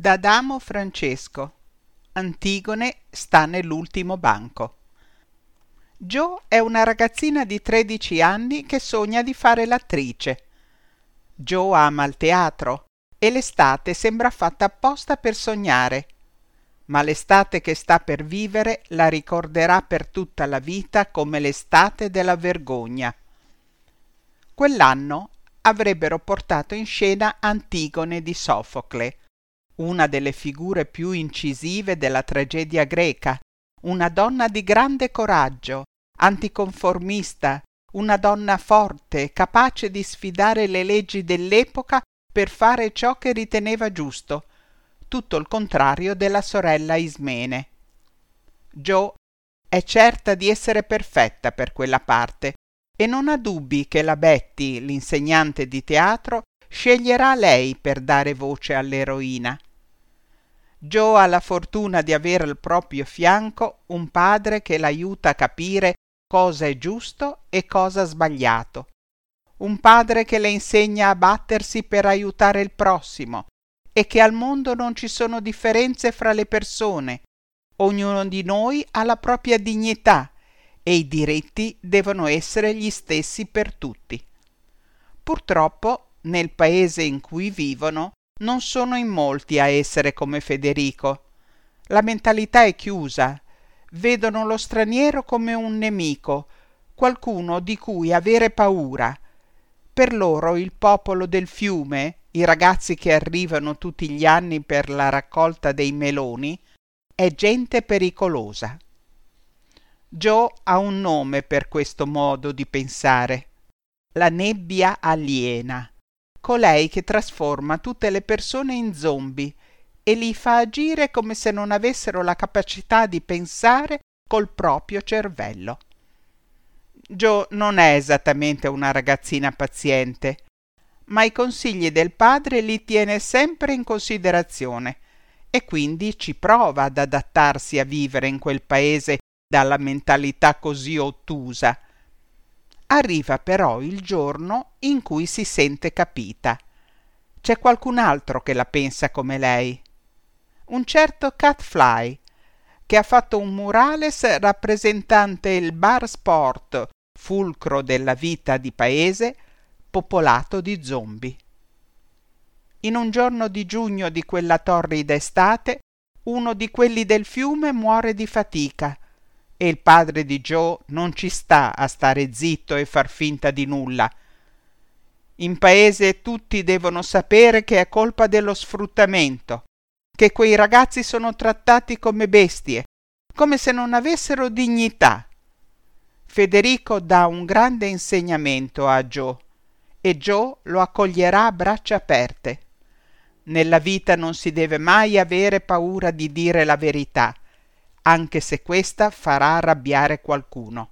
D'Adamo Francesco. Antigone sta nell'ultimo banco. Jo è una ragazzina di 13 anni che sogna di fare l'attrice. Jo ama il teatro e l'estate sembra fatta apposta per sognare. Ma l'estate che sta per vivere la ricorderà per tutta la vita come l'estate della vergogna. Quell'anno avrebbero portato in scena Antigone di Sofocle, una delle figure più incisive della tragedia greca, una donna di grande coraggio, anticonformista, una donna forte, capace di sfidare le leggi dell'epoca per fare ciò che riteneva giusto, tutto il contrario della sorella Ismene. Jo è certa di essere perfetta per quella parte e non ha dubbi che la Betty, l'insegnante di teatro, sceglierà lei per dare voce all'eroina. Jo ha la fortuna di avere al proprio fianco un padre che l'aiuta a capire cosa è giusto e cosa sbagliato. Un padre che le insegna a battersi per aiutare il prossimo e che al mondo non ci sono differenze fra le persone. Ognuno di noi ha la propria dignità e i diritti devono essere gli stessi per tutti. Purtroppo, nel paese in cui vivono, non sono in molti a essere come Federico. La mentalità è chiusa, vedono lo straniero come un nemico, qualcuno di cui avere paura. Per loro il popolo del fiume, i ragazzi che arrivano tutti gli anni per la raccolta dei meloni, è gente pericolosa. Joe ha un nome per questo modo di pensare. La nebbia aliena, colei che trasforma tutte le persone in zombie e li fa agire come se non avessero la capacità di pensare col proprio cervello. Jo non è esattamente una ragazzina paziente, ma i consigli del padre li tiene sempre in considerazione e quindi ci prova ad adattarsi a vivere in quel paese dalla mentalità così ottusa. Arriva però il giorno in cui si sente capita. C'è qualcun altro che la pensa come lei. Un certo Catfly, che ha fatto un murales rappresentante il bar sport, fulcro della vita di paese, popolato di zombie. In un giorno di giugno di quella torrida estate, uno di quelli del fiume muore di fatica e il padre di Joe non ci sta a stare zitto e far finta di nulla. In paese tutti devono sapere che è colpa dello sfruttamento, che quei ragazzi sono trattati come bestie, come se non avessero dignità. Federico dà un grande insegnamento a Joe e Joe lo accoglierà a braccia aperte. Nella vita non si deve mai avere paura di dire la verità anche se questa farà arrabbiare qualcuno.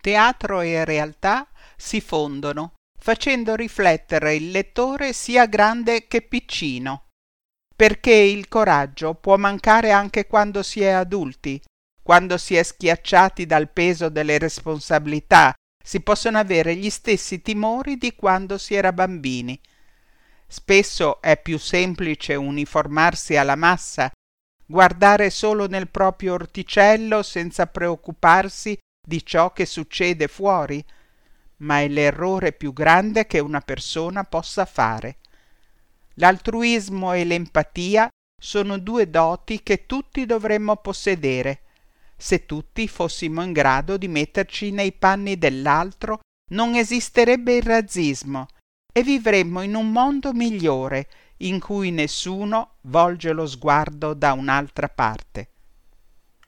Teatro e realtà si fondono, facendo riflettere il lettore sia grande che piccino, perché il coraggio può mancare anche quando si è adulti, quando si è schiacciati dal peso delle responsabilità, si possono avere gli stessi timori di quando si era bambini. Spesso è più semplice uniformarsi alla massa guardare solo nel proprio orticello senza preoccuparsi di ciò che succede fuori, ma è l'errore più grande che una persona possa fare. L'altruismo e l'empatia sono due doti che tutti dovremmo possedere. Se tutti fossimo in grado di metterci nei panni dell'altro, non esisterebbe il razzismo e vivremmo in un mondo migliore in cui nessuno volge lo sguardo da un'altra parte.